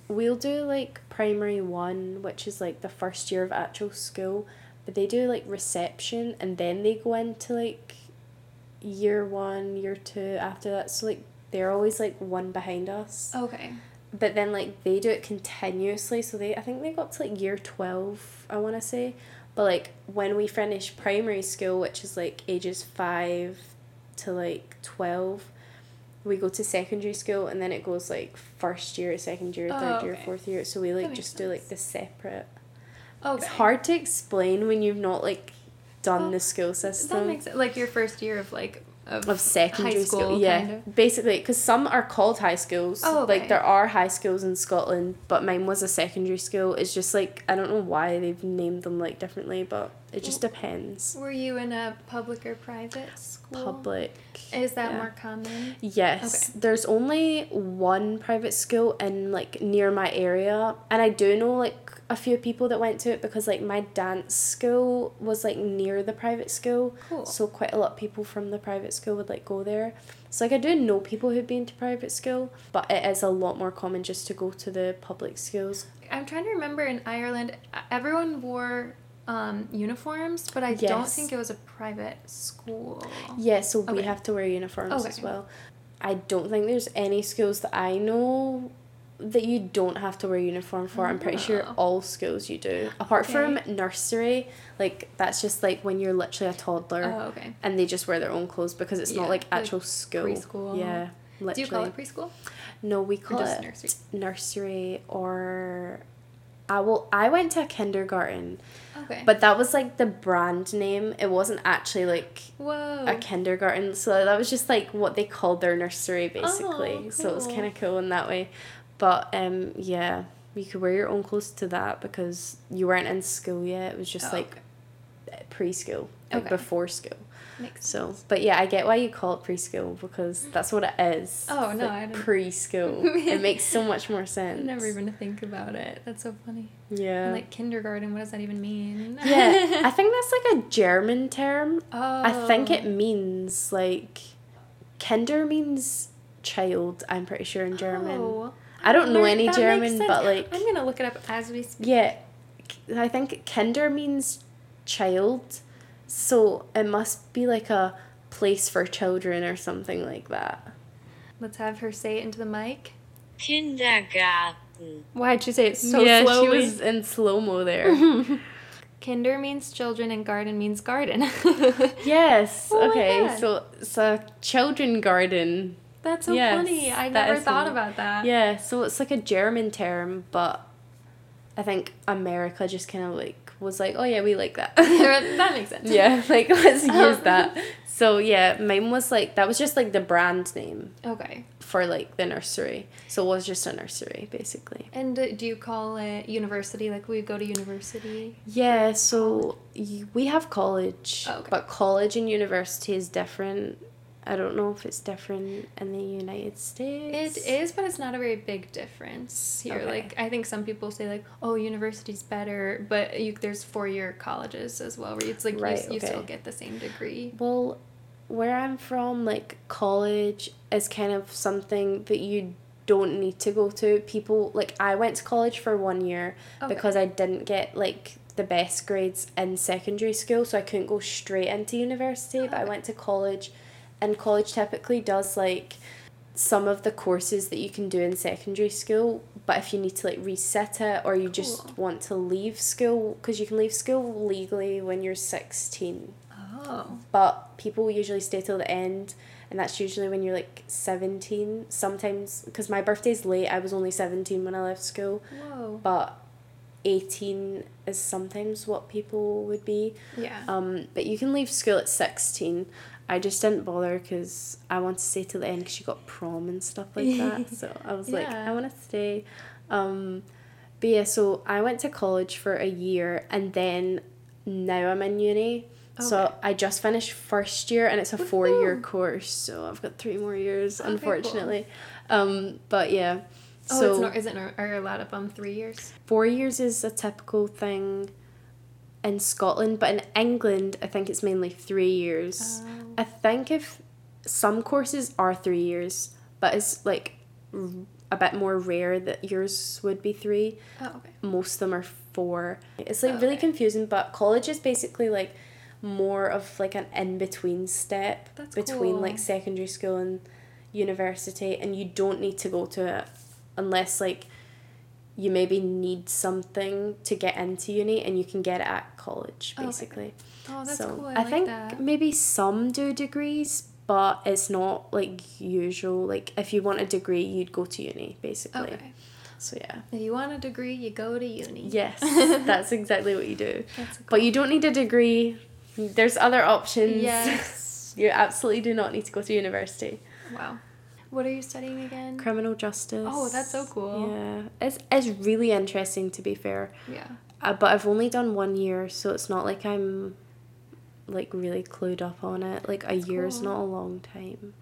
we'll do like primary one, which is like the first year of actual school, but they do like reception and then they go into like year one, year two after that. So like they're always like one behind us. Okay. But then like they do it continuously, so they I think they got to like year twelve, I wanna say. But like when we finish primary school, which is like ages five to like twelve, we go to secondary school and then it goes like first year, second year, Oh, third year, fourth year. So we like just do like the separate. Okay. It's hard to explain when you've not like done Well, the school That system makes it like your first year of like of, of secondary school, school. yeah Kind of. basically because some are called high schools Oh, okay. like there are high schools in scotland but mine was a secondary school it's just like i don't know why they've named them like differently but it just depends Were you in a public or private school? public Is that yeah. more common? yes there's only one private school in like near my area and i do know like a few people that went to it because like my dance school was like near the private school Cool. So quite a lot of people from the private school would like go there. So like I do know people who've been to private school, but it is a lot more common just to go to the public schools. I'm trying to remember in Ireland, everyone wore um, uniforms, but I don't think it was a private school. Yeah, so we have to wear uniforms Okay. as well. I don't think there's any schools that I know that you don't have to wear uniform for. I'm pretty sure all schools you do. Apart from nursery, like that's just like when you're literally a toddler Oh, okay. and they just wear their own clothes because it's Yeah, not like like actual school. preschool. Yeah. Literally. Do you call it preschool? No, we call it nursery? nursery or I will. I went to a kindergarten, Okay. but that was like the brand name. It wasn't actually like Whoa. a kindergarten, so that was just like what they called their nursery basically. Oh, So it was kind of cool in that way. But um, yeah, you could wear your own clothes to that because you weren't in school yet. It was just Oh, like preschool, like Okay. before school. Makes So, but yeah, I get why you call it preschool because that's what it is. Oh, It's no, like I didn't- preschool. it makes so much more sense. Never even to think about it. That's so funny. Yeah. And like kindergarten, what does that even mean? yeah, I think that's like a German term. oh. I think it oh. means like kinder means child. I'm pretty sure in German. Oh. I don't know any German, but like I'm gonna look it up as we speak. yeah, I think kinder means child, so it must be like a place for children or something like that. Let's have her say it into the mic. Kindergarten. Why'd she say it so yeah, slowly? she was in slow mo there. Kinder means children and garden means garden. yes. Oh okay. God. So it's a children garden. That's so Yes, funny. I that never thought funny. about that. Yeah. So it's like a German term, but I think America just kind of like was like, oh yeah, we like that. that makes sense. yeah, like let's use Um. that. So yeah, mine was like that was just like the brand name Okay. for like the nursery. So it was just a nursery basically. And uh, do you call it university? Like we go to university? Yeah, so y- we have college, Oh, okay. but college and university is different. I don't know if it's different in the United States. It is, but it's not a very big difference here. Okay. Like I think some people say like, oh, university's better, but you, there's four year colleges as well, where it's like Right, you, you still get the same degree. Well, where I'm from, like college is kind of something that you don't need to go to. People like I went to college for one year Okay. because I didn't get like the best grades in secondary school, so I couldn't go straight into university. But I went to college, and college typically does like some of the courses that you can do in secondary school but if you need to like reset it or you just want to leave school because you can leave school legally when you're 16 Oh. but people usually stay till the end and that's usually when you're like 17 sometimes because my birthday's late i was only 17 when i left school Whoa. but 18 is sometimes what people would be Yeah. um, but you can leave school at 16 i just didn't bother because i want to stay till the end because you got prom and stuff like that so i was like i want to stay um, but yeah so i went to college for a year and then now i'm in uni so I just finished first year and it's a four year course, so I've got three more years, Okay, cool. unfortunately. Um, but yeah. oh, so it's not. Is it? Are you allowed up on three years? four years is a typical thing in Scotland, but in England I think it's mainly three years. Oh. I think if some courses are three years, but it's like a bit more rare that yours would be three. Oh, okay. Most of them are four. It's like oh, really Okay. confusing, but college is basically like more of like an in between step That's between cool. like secondary school and university, and you don't need to go to it unless like you maybe need something to get into uni, and you can get it at college oh, basically. Oh, that's so cool. I, I, like think that. maybe some do degrees, but it's not like usual. Like if you want a degree, you'd go to uni basically. Okay. So yeah. If you want a degree, you go to uni. Yes, that's exactly what you do. That's cool. But you don't need a degree. There's other options. Yes. you absolutely do not need to go to university. Wow. What are you studying again? Criminal justice. Oh, that's so cool. Yeah, it's it's really interesting to be fair. Yeah. Uh, but I've only done one year, so it's not like I'm like really clued up on it. Like a That's year's cool. not a long time.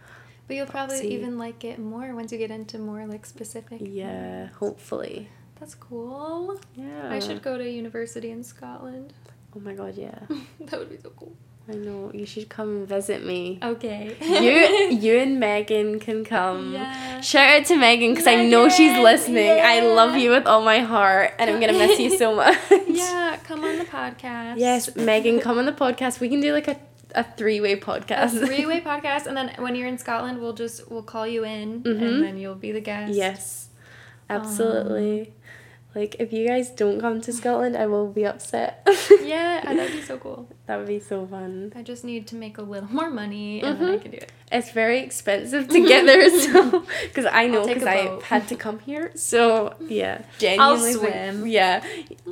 But you'll probably see. even like it more once you get into more like specific. Yeah, hopefully. That's cool. Yeah. I should go to university in Scotland. Oh my god, yeah. that would be so cool. I know. You should come and visit me. Okay. you you and Megan can come. Yeah. Shout out to Megan because I know she's listening. I love you with all my heart, and I'm gonna miss you so much. Yeah, come on the podcast. Yes, Megan, come on the podcast. We can do like a, a three way podcast. A three way podcast, and then when you're in Scotland, we'll just we'll call you in, Mhm. and then you'll be the guest. yes, absolutely. Like if you guys don't come to Scotland, I will be upset. Yeah, that'd be so cool. That would be so fun. I just need to make a little more money and then I Mhm. can do it. It's very expensive to get there, so because I know because I had to come here. So yeah, I'll genuinely, like, swim. yeah,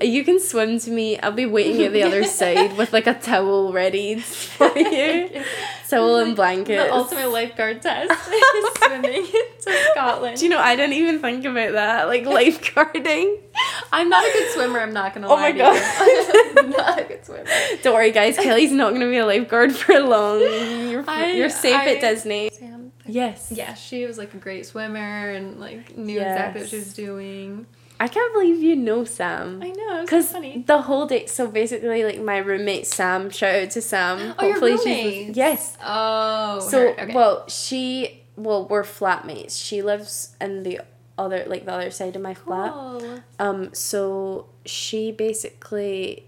you can swim to me. I'll be waiting at the other side with like a towel ready for you, towel and blankets. The ultimate lifeguard test is swimming to Scotland. Do you know I didn't even think about that, like lifeguarding. I'm not a good swimmer, I'm not gonna Oh lie my God. I'm not a good swimmer. Don't worry, guys. Kelly's not gonna be a lifeguard for long. You're I- you're safe I- at Disney. Sam, Yes. yeah, she was like a great swimmer and like knew Yes. exactly what she was doing. I can't believe you know Sam. I know, it's so Because funny. the whole day, so basically, like my roommate Sam, shout out to Sam. Oh, your she's yes. Oh, So her, okay. well, she well we're flatmates. She lives in the other like the other side of my flat. cool. Um, so she basically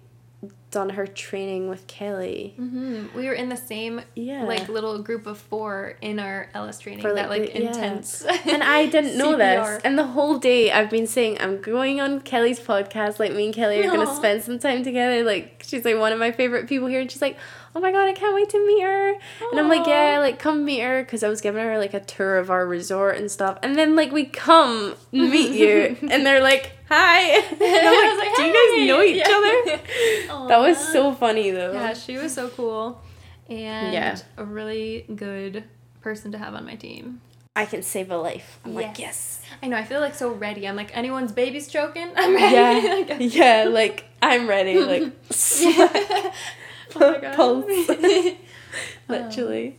done her training with Kelly. hmm We were in the same Yeah. like little group of four in our Ellis training. For, that like, like the- yeah. intense. and I didn't know this. And the whole day I've been saying I'm going on Kelly's podcast. Like me and Kelly are gonna spend some time together. Like she's like one of my favorite people here, and she's like, oh my god, I can't wait to meet her. And I'm like, yeah, like come meet her, because I was giving her like a tour of our resort and stuff. And then like we come meet you, and they're like, hi. And I'm like, was do you guys know each Yeah. other? That was so funny though. Yeah, she was so cool, and Yeah. a really good person to have on my team. I can save a life. I'm like, yes. I know. I feel like so ready. I'm like anyone's baby's choking. I'm ready. Yeah, yeah, like I'm ready. Like, oh my god. Pulse. literally.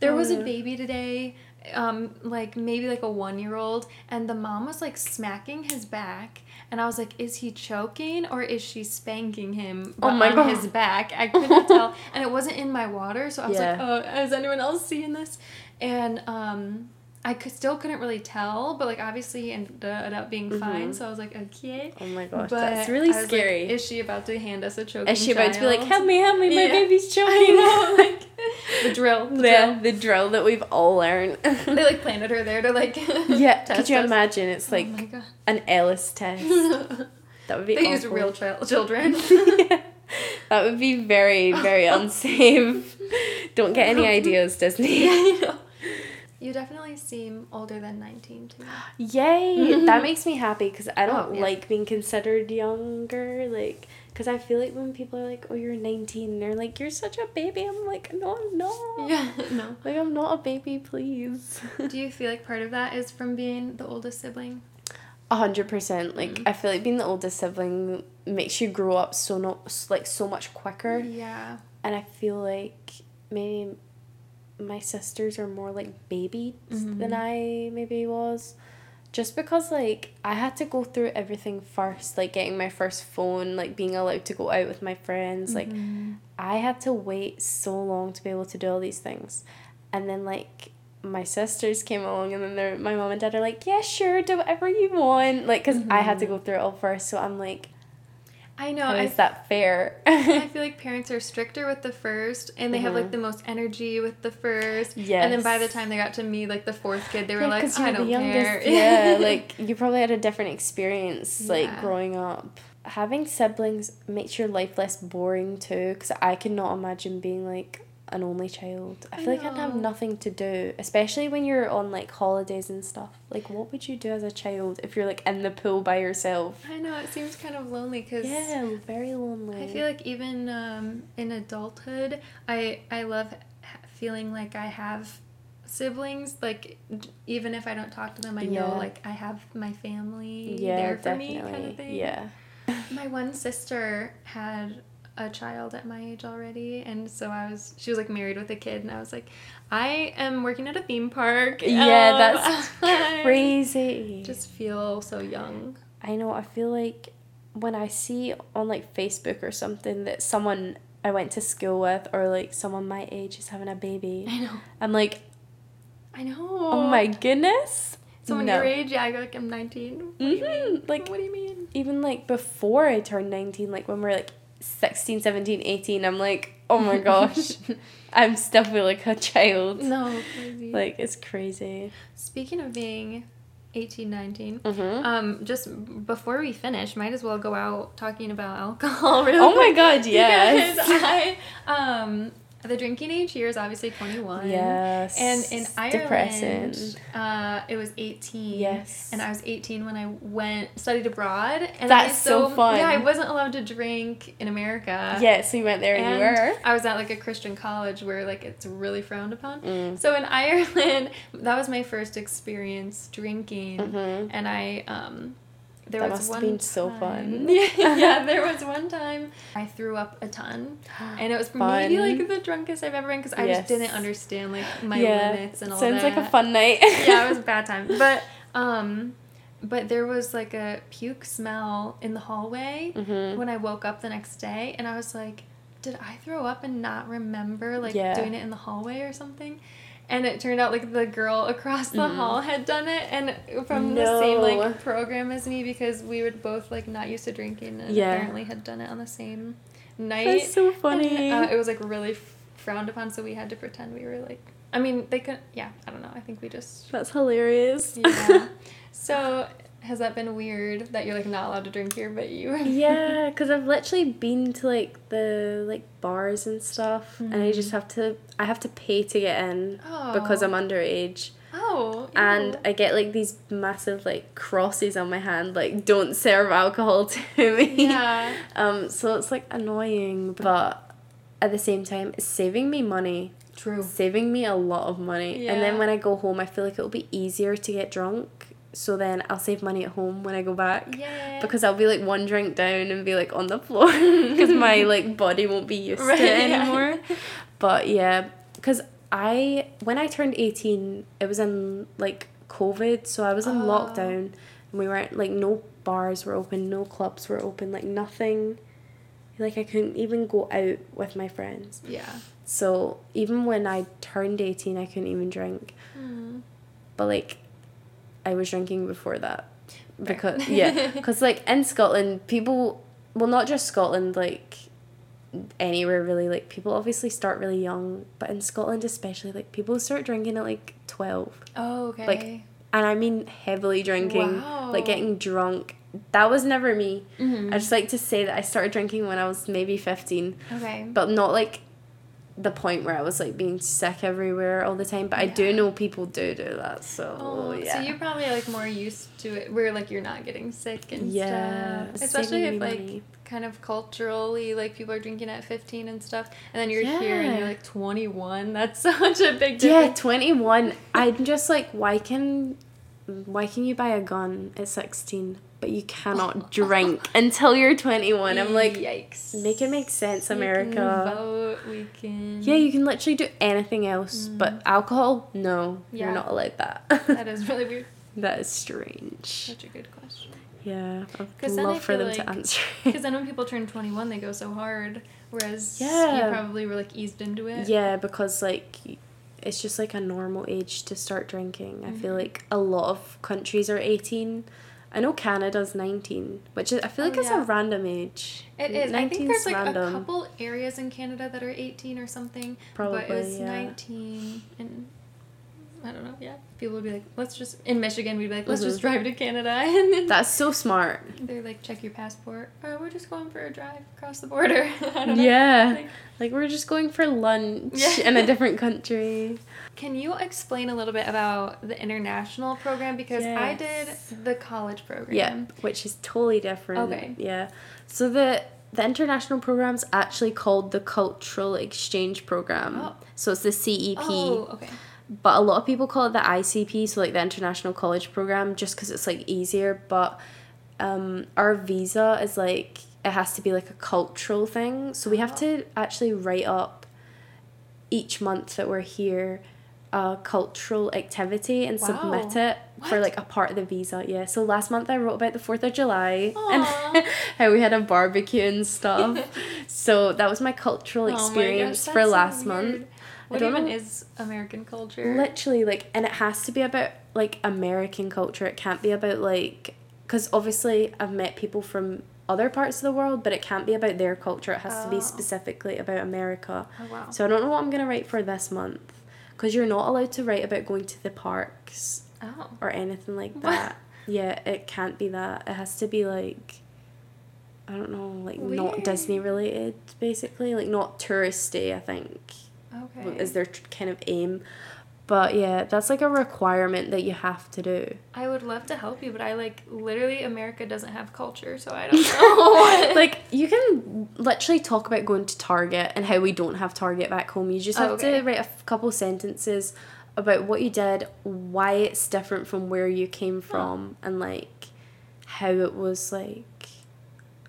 There was a Uh, baby today, um, like maybe like a one year old, and the mom was like smacking his back, and I was like, is he choking or is she spanking him Oh my on God. his back? I couldn't tell, and it wasn't in my water, so I was like, oh, is anyone else seeing this? And um. I could, still couldn't really tell, but like obviously he ended up being fine. Mhm. So I was like, okay. Oh my gosh, But that's really was like, scary. is she about to hand us a choking Is she about to be like, help me, help me, my Yeah. baby's choking? Know, like the drill. The yeah, drill. the drill that we've all learned. They like planted her there to like. yeah, could you us. imagine? It's like oh an Ellis test. That would be they awful. real child children. that would be very, very unsafe. Don't get any ideas, Disney. I know. You definitely seem older than nineteen to me. Yay! that makes me happy because I don't Oh, yeah. like being considered younger. Like, because I feel like when people are like, "Oh, you're 19," they're like, "You're such a baby." I'm like, "No, I'm not." Yeah. No. Like, I'm not a baby, please. Do you feel like part of that is from being the oldest sibling? A hundred percent. Like, Mm. I feel like being the oldest sibling makes you grow up so not like so much quicker, Yeah. and I feel like maybe my sisters are more like babies than Mhm. I maybe was. Just because like I had to go through everything first, like getting my first phone, like being allowed to go out with my friends, like Mhm. I had to wait so long to be able to do all these things. And then like my sisters came along and then my mom and dad are like, yeah, sure, do whatever you want. Like, because I had to Mhm. go through it all first. So I'm like, I know. I is that fair? I feel like parents are stricter with the first, and they have like the mm-hmm. most energy with the first. And then by the time they got to me, like the fourth kid, they were Yeah, like, you I don't care. Yeah, like you probably had a different experience, like Yeah. growing up. Having siblings makes your life less boring too, because I cannot imagine being like an only child. I I feel like I'd have nothing to do, especially when you're on like holidays and stuff. Like, what would you do as a child if you're like in the pool by yourself? I know it seems kind of lonely because Yeah, very lonely. I feel like even um, in adulthood, I I love feeling like I have siblings. Like even if I don't talk to them, I know like I have my family yeah, there for definitely. me, kind of thing. Yeah. My one sister had a child at my age already and so I was she was like married with a kid and I was like I am working at a theme park. Yeah, Um, that's Crazy. Just feel so young. I know, I feel like when I see on like Facebook or something that someone I went to school with or like someone my age is having a baby, I know. I'm like, I know. oh my goodness. Someone No. your age, yeah, I go like I'm 19. What do you Mhm, mean? like- what do you mean? Even like before I turned 19, like when we're like 16, 17, 18, I'm like, oh my gosh, I'm still feel like a child. No, crazy. Like, it's crazy. Speaking of being 18, 19. Mhm. Um, just before we finish, might as well go out talking about alcohol. Really Oh my God, yes. Because I, um, the drinking age here is obviously 21. Yes. And in Ireland, depressing. uh, it was 18. Yes. And I was 18 when I went studied abroad. And That's I so fun. Yeah, I wasn't allowed to drink in America. Yeah, so you went there and, you were. I was at like a Christian college where like it's really frowned upon. Mm. So in Ireland, that was my first experience drinking, Mhm. and I um, there That was must have one been so time- fun. Yeah, yeah, there was one time I threw up a ton, and it was maybe like the drunkest I've ever been because I Yes. just didn't understand like my yeah. limits and all Sounds that. Sounds like a fun night. yeah, it was a bad time, but um. But there was like a puke smell in the hallway Mhm. when I woke up the next day, and I was like, "Did I throw up and not remember like Yeah. doing it in the hallway or something?" And it turned out like the girl across the Mhm. hall had done it, and from the same like program as me because we were both like not used to drinking, and Yeah. apparently had done it on the same night. That's so And, funny. uh, it was like really frowned upon, so we had to pretend we were like. I mean, they could. Yeah, I don't know. I think we just. That's hilarious. Yeah. so, has that been weird that you're like not allowed to drink here, but you? yeah, because I've literally been to like the like bars and stuff, and I just Mhm. have to I have to pay to get in because Oh. I'm underage, Oh. and. I get like these massive like crosses on my hand like don't serve alcohol to me. Yeah. Um, so it's like annoying, but at the same time, it's saving me money, True. saving me a lot of money. And then when I go home, I feel like it'll be easier to get drunk. So then I'll save money at home when I go back. Yeah. because I'll be like one drink down and be like on the floor because my like body won't be used Right, to it yeah. anymore. But yeah, because I when I turned eighteen, it was in like COVID, so I was in Oh. lockdown, and we weren't like no bars were open, no clubs were open, like nothing. Like I couldn't even go out with my friends. Yeah. So even when I turned eighteen, I couldn't even drink. Mm. But like, I was drinking before that because yeah, because like in Scotland, people well not just Scotland like anywhere really like people obviously start really young, but in Scotland especially like people start drinking at like 12 oh okay. Like, and I mean heavily drinking, Wow. like getting drunk. That was never me. Mhm. I just like to say that I started drinking when I was maybe fifteen, Okay. but not like the point where I was like being sick everywhere all the time. But I do know people do do that, so Oh, yeah. so you're probably like more used to it, where like you're not getting sick and Yeah, stuff. Especially if like money. kind of culturally, like people are drinking at 15 and stuff, and then you're here and you're like 21. That's such a big difference. Yeah, 21. I'm just like, why can why can you buy a gun at 16 but you cannot drink until you're 21? I'm like, yikes. make it make sense, We can America. vote, we can. Yeah, you can literally do anything else, but alcohol, no, Mm. Yeah. you're not allowed that. That is really weird. that is strange. Such a good question. Yeah, I'd I love for them to answer. Because then when people turn 21, they go so hard, whereas Yeah. you probably were like eased into it. Yeah, because like it's just like a normal age to start drinking. I Mm-hmm. feel like a lot of countries are 18. I know Canada's 19, which is, I feel Oh, like it's yeah. a random age. It is. I think 19's there's like random. a couple areas in Canada that are 18 or something. but Probably, it's yeah. 19 and I don't know. Yeah, people would be like, let's just in Michigan we'd be like, let's just Mhm. drive to Canada, and then That's so smart. they're like, check your passport. Oh, we're just going for a drive across the border. I don't know. Yeah. Like, Like we're just going for lunch Yeah. in a different country. Can you explain a little bit about the international program because I did the college program. Yeah, which is totally different. Okay. Yeah. So the the international program's actually called the Cultural Exchange Program. Oh. So it's the CEP. Oh, okay. But a lot of people call it the ICP, so like the International College Program, just because it's like easier. But um, our visa is like it has to be like a cultural thing, so we have to actually write up each month that we're here a cultural activity and submit Wow. it for like a part of the visa. Yeah. So last month I wrote about the Fourth of July Aw. and how we had a barbecue and stuff. so that was my cultural Oh my gosh, experience for so last weird. month. What even know- is American culture? Literally, like, and it has to be about like American culture. It can't be about like, because obviously I've met people from other parts of the world, but it can't be about their culture. It has to be Oh. specifically about America. oh wow. So I don't know what I'm gonna write for this month, because you're not allowed to write about going to the parks Oh. or anything like What? that. Yeah, it can't be that. It has to be like I don't know, like not Disney related, basically, like not touristy. I think Okay. is their kind of aim. But yeah, that's like a requirement that you have to do. I would love to help you, but I like literally America doesn't have culture, so I don't know. like you can literally talk about going to Target and how we don't have Target back home. You just have Okay. to write a f- couple sentences about what you did, why it's different from where you came from, and like how it was like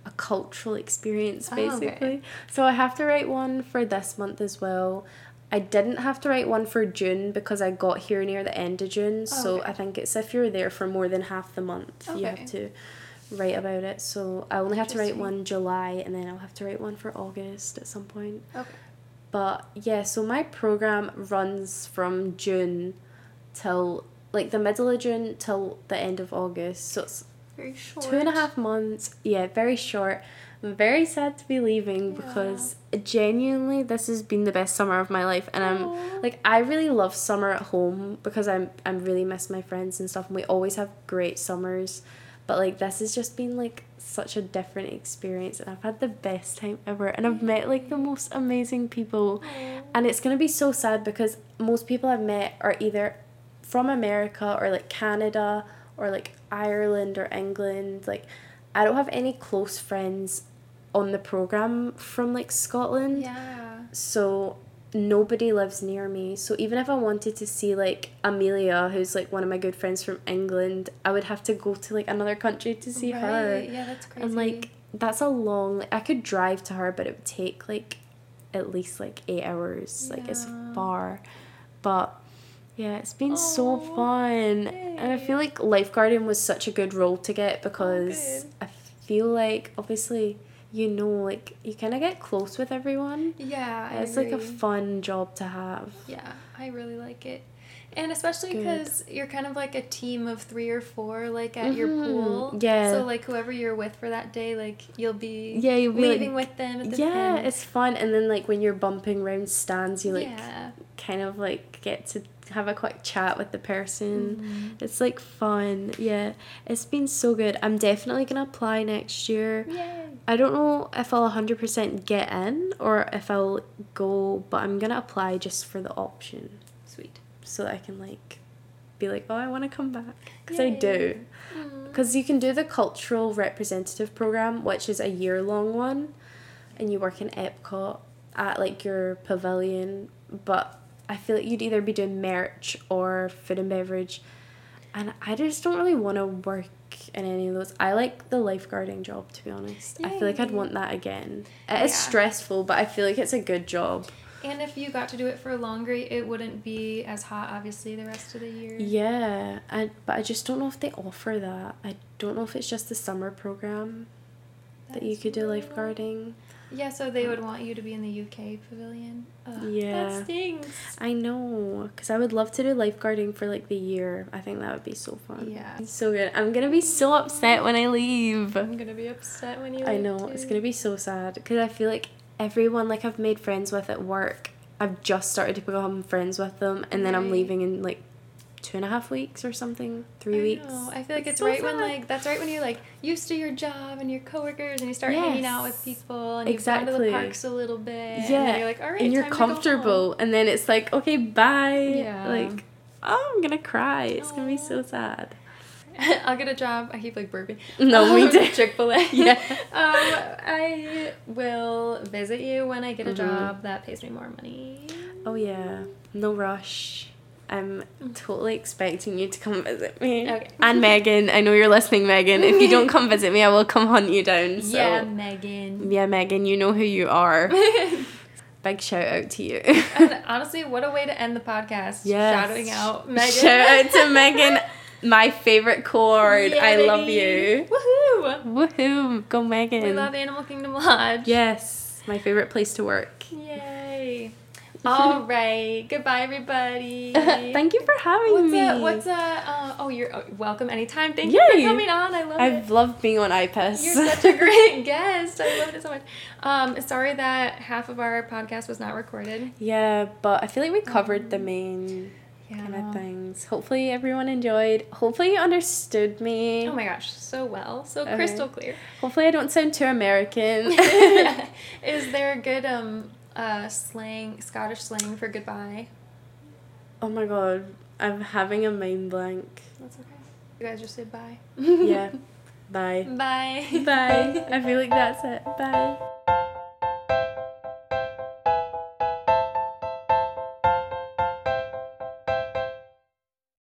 a cultural experience Oh, okay. basically. So I have to write one for this month as well. I didn't have to write one for June because I got here near the end of June. Oh, so okay. I think it's if you're there for more than half the month, you have to write about it. So I only have to write one July and then I'll have to write one for August at some point. okay. But yeah, so my program runs from June till like the middle of June till the end of August. So it's Very short. two and a half months. Yeah, very short. I'm very sad to be leaving Yeah. because genuinely this has been the best summer of my life and I'm like I really love summer at home because I'm I'm really miss my friends and stuff and we always have great summers. But like this has just been like such a different experience and I've had the best time ever and I've met like the most amazing people Aw. and it's gonna be so sad because most people I've met are either from America or like Canada or like Ireland or England. Like I don't have any close friends on the program from like Scotland. Yeah. So nobody lives near me. So even if I wanted to see like Amelia, who's like one of my good friends from England, I would have to go to like another country to see her. Yeah, that's crazy. And like that's a long like, I could drive to her but it would take like at least like eight hours. Like it's far. But yeah, it's been so fun. And I feel like lifeguarding was such a good role to get because good. I feel like obviously you know like you kind of get close with everyone. yeah, it's like a fun job to have. Yeah, I really like it. And especially because you're kind of like a team of three or four, like at your Mhm, pool. yeah. So like whoever you're with for that day, like you'll be Yeah, you'll be like- leaving with them at the Yeah, end. it's fun and then like when you're bumping around stands you like yeah. kind of like get to have a quick chat with the person. Mhm. It's like fun. Yeah. It's been so good. I'm definitely going to apply next year. Yay. I don't know if I'll 100% get in or if I'll go, but I'm going to apply just for the option Sweet. so that I can like be like, "Oh, I want to come back." Cuz I do. Mm. Because you can do the cultural representative program, which is a year long one, and you work in Epcot at like your pavilion. But I feel like you'd either be doing merch or food and beverage, and I just don't really want to work in any of those. I like the lifeguarding job to be honest. I feel like I'd want that again. It is Yeah. stressful, but I feel like it's a good job. And if you got to do it for longer, it wouldn't be as hot, obviously, the rest of the year. Yeah, I, but I just don't know if they offer that. I don't know if it's just the summer program that you could do lifeguarding. Yeah, so they would want you to be in the UK pavilion. Ugh, Yeah. That stings. I know, because I would love to do lifeguarding for like the year. I think that would be so fun. Yeah. It's so good. I'm gonna be so upset when I leave. I'm gonna be upset when you I know, it's gonna be so sad because I feel like everyone like I've made friends with at work, I've just started to become friends with them, and then I'm leaving in like two and a half weeks or something, three I weeks. know. I feel like it's, so right when like that's right when you're like used to your job and your coworkers and you start hanging out with people and you've gone to Exactly. the parks a little bit. Yeah, you're like, all right, and you're time to go comfortable, and then it's like, okay, bye. Yeah. Like, oh, I'm gonna cry. It's gonna be so sad. I'll get a job. I keep like burping. No, we did Chick Fil A. Yeah. um, I will visit you when I get a Mhm. job that pays me more money. Oh yeah, no rush. I'm mm. totally expecting you to come visit me. Okay. And Megan, I know you're listening, Megan. If you don't come visit me, I will come hunt you down. So. Yeah, Megan. Yeah, Megan, you know who you are. Big shout out to you. and honestly, what a way to end the podcast. Yes. Shouting out Megan. Shout out to Megan, my favorite chord. Yeah, I love you. Woohoo! Woohoo! Go Megan. We love Animal Kingdom Lodge. Yes, my favorite place to work. Yay. All right. Goodbye, everybody. Thank you for having What's me. a, what's a, uh, oh, you're oh, welcome anytime. Thank you for coming on. I love it. I've loved being on IPIS. You're such a great guest. I loved it so much. Um, sorry that half of our podcast was not recorded. Yeah, but I feel like we covered the main kind of things. Hopefully everyone enjoyed. Hopefully you understood me. Oh my gosh, so well, so Okay. crystal clear. Hopefully I don't sound too American. Is there a good um uh slang Scottish slang for goodbye? oh my god, I'm having a mind blank. That's okay. You guys just say bye. Yeah. Bye. Bye. Bye. I feel like that's it. Bye.